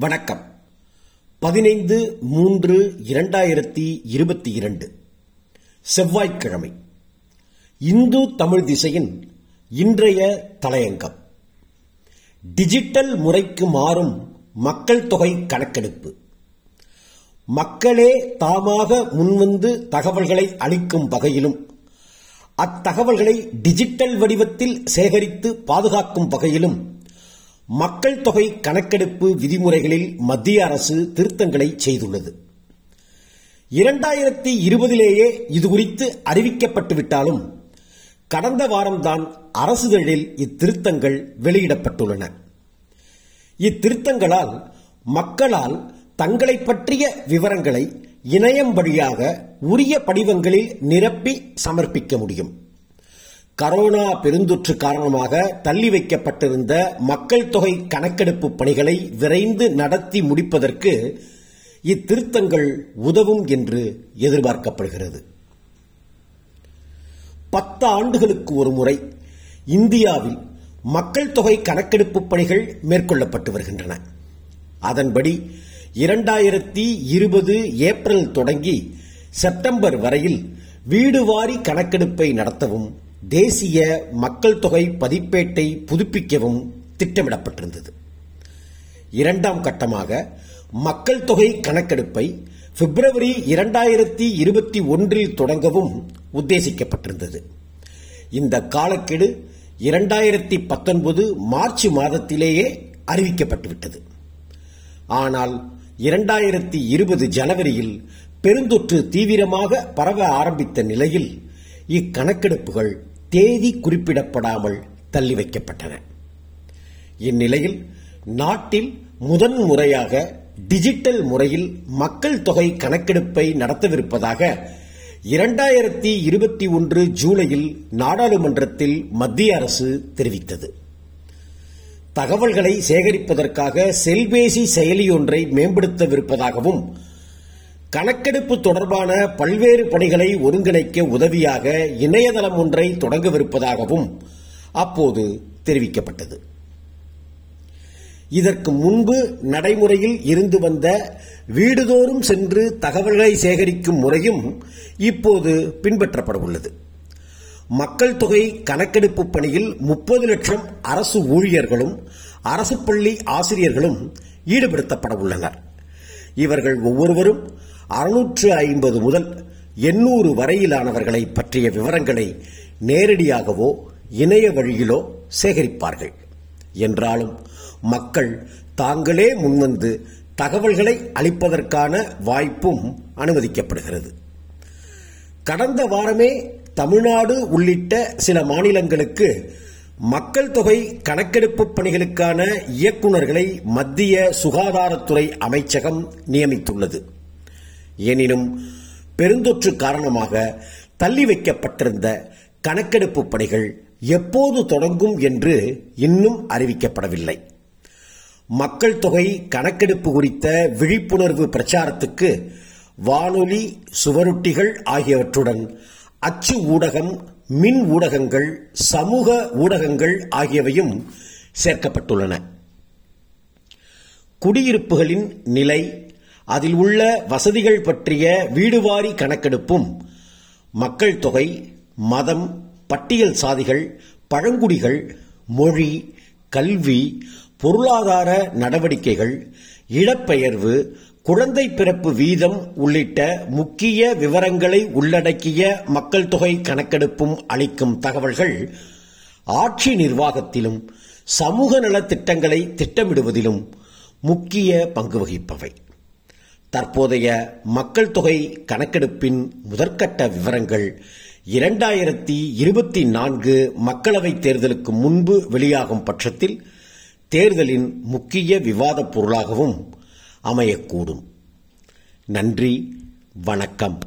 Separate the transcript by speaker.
Speaker 1: வணக்கம். பதினைந்து மூன்று இரண்டாயிரத்தி இருபத்தி இரண்டு. செவ்வாய்க்கிழமை. இந்து தமிழ் திசையின் இன்றைய தலையங்கம். டிஜிட்டல் முறைக்கு மாறும் மக்கள் தொகை கணக்கெடுப்பு. மக்களே தாமாக முன்வந்து தகவல்களை அளிக்கும் வகையிலும் அத்தகவல்களை டிஜிட்டல் வடிவத்தில் சேகரித்து பாதுகாக்கும் வகையிலும் மக்கள் தொகை கணக்கெடுப்பு விதிமுறைகளில் மத்திய அரசு திருத்தங்களை செய்துள்ளது. இரண்டாயிரத்தி இருபதிலேயே இதுகுறித்து அறிவிக்கப்பட்டுவிட்டாலும் கடந்த வாரம்தான் அரசுதழில் இத்திருத்தங்கள் வெளியிடப்பட்டுள்ளன. இத்திருத்தங்களால் மக்களால் தங்களை பற்றிய விவரங்களை இணையம் வழியாக உரிய படிவங்களில் நிரப்பி சமர்ப்பிக்க முடியும். கரோனா பெருந்தொற்று காரணமாக தள்ளி வைக்கப்பட்டிருந்த மக்கள் தொகை கணக்கெடுப்பு பணிகளை விரைந்து நடத்தி முடிப்பதற்கு இத்திருத்தங்கள் உதவும் என்று எதிர்பார்க்கப்படுகிறது. பத்து ஆண்டுகளுக்கு ஒரு முறை இந்தியாவில் மக்கள் தொகை கணக்கெடுப்பு பணிகள் மேற்கொள்ளப்பட்டு வருகின்றன. அதன்படி இரண்டாயிரத்தி இருபது ஏப்ரல் தொடங்கி செப்டம்பர் வரையில் வீடுவாரி கணக்கெடுப்பை நடத்தவும் தேசிய மக்கள் தொகை பதிப்பேட்டை புதுப்பிக்கவும் திட்டமிடப்பட்டிருந்தது. இரண்டாம் கட்டமாக மக்கள் தொகை கணக்கெடுப்பை பிப்ரவரி இரண்டாயிரத்தி இருபத்தி ஒன்றில் தொடங்கவும் உத்தேசிக்கப்பட்டிருந்தது. இந்த காலக்கெடு இரண்டாயிரத்தி பத்தொன்பது மார்ச் மாதத்திலேயே அறிவிக்கப்பட்டுவிட்டது. ஆனால் இரண்டாயிரத்தி இருபது ஜனவரியில் பெருந்தொற்று தீவிரமாக பரவ ஆரம்பித்த நிலையில் இக்கணக்கெடுப்புகள் தேதி குறிப்பிடப்படாமல் தள்ளி வைக்கப்பட்டன. இந்நிலையில் நாட்டில் முதன் முறையாக டிஜிட்டல் முறையில் மக்கள் தொகை கணக்கெடுப்பை நடத்தவிருப்பதாக இரண்டாயிரத்தி இருபத்தி ஒன்று ஜூலையில் நாடாளுமன்றத்தில் மத்திய அரசு தெரிவித்தது. தகவல்களை சேகரிப்பதற்காக செல்பேசி செயலியொன்றை மேம்படுத்தவிருப்பதாகவும் கணக்கெடுப்பு தொடர்பான பல்வேறு பணிகளை ஒருங்கிணைக்க உதவியாக இணையதளம் ஒன்றை தொடங்கவிருப்பதாகவும் அப்போது தெரிவிக்கப்பட்டது. இதற்கு முன்பு நடைமுறையில் இருந்து வந்த வீடுதோறும் சென்று தகவல்களை சேகரிக்கும் முறையும் இப்போது பின்பற்றப்பட உள்ளது. மக்கள் தொகை கணக்கெடுப்பு பணியில் முப்பது லட்சம் அரசு ஊழியர்களும் அரசு பள்ளி ஆசிரியர்களும் ஈடுபடுத்தப்பட உள்ளனர். இவர்கள் ஒவ்வொருவரும் அறுநூற்று ஐம்பது முதல் எண்ணூறு வரையிலானவர்களை பற்றிய விவரங்களை நேரடியாகவோ இணைய வழியிலோ சேகரிப்பார்கள். என்றாலும் மக்கள் தாங்களே முன்வந்து தகவல்களை அளிப்பதற்கான வாய்ப்பும் அனுமதிக்கப்படுகிறது. கடந்த வாரமே தமிழ்நாடு உள்ளிட்ட சில மாநிலங்களுக்கு மக்கள் தொகை கணக்கெடுப்பு பணிகளுக்கான இயக்குநர்களை மத்திய சுகாதாரத்துறை அமைச்சகம் நியமித்துள்ளது. எனினும் பெருந்தொற்று காரணமாக தள்ளி வைக்கப்பட்டிருந்த கணக்கெடுப்பு பணிகள் எப்போது தொடங்கும் என்று இன்னும் அறிவிக்கப்படவில்லை. மக்கள் தொகை கணக்கெடுப்பு குறித்த விழிப்புணர்வு பிரச்சாரத்துக்கு வானொலி சுவரொட்டிகள் ஆகியவற்றுடன் அச்சு ஊடகம் மின் ஊடகங்கள் சமூக ஊடகங்கள் ஆகியவையும் சேர்க்கப்பட்டுள்ளன. குடியிருப்புகளின் நிலை அதில் உள்ள வசதிகள் பற்றிய வீடுவாரி கணக்கெடுப்பும் மக்கள் தொகை மதம் பட்டியல் சாதிகள் பழங்குடிகள் மொழி கல்வி பொருளாதார நடவடிக்கைகள் இடப்பெயர்வு குழந்தை பிறப்பு வீதம் உள்ளிட்ட முக்கிய விவரங்களை உள்ளடக்கிய மக்கள் தொகை கணக்கெடுப்பும் அளிக்கும் தகவல்கள் ஆட்சி நிர்வாகத்திலும் சமூக நலத்திட்டங்களை திட்டமிடுவதிலும் முக்கிய பங்கு வகிப்பவை. தற்போதைய மக்கள் தொகை கணக்கெடுப்பின் முதற்கட்ட விவரங்கள். இரண்டாயிரத்தி இருபத்தி நான்கு மக்களவைத் தேர்தலுக்கு முன்பு வெளியாகும் பட்சத்தில் தேர்தலின் முக்கிய விவாதப் பொருளாகவும் அமையக்கூடும். நன்றி வணக்கம்.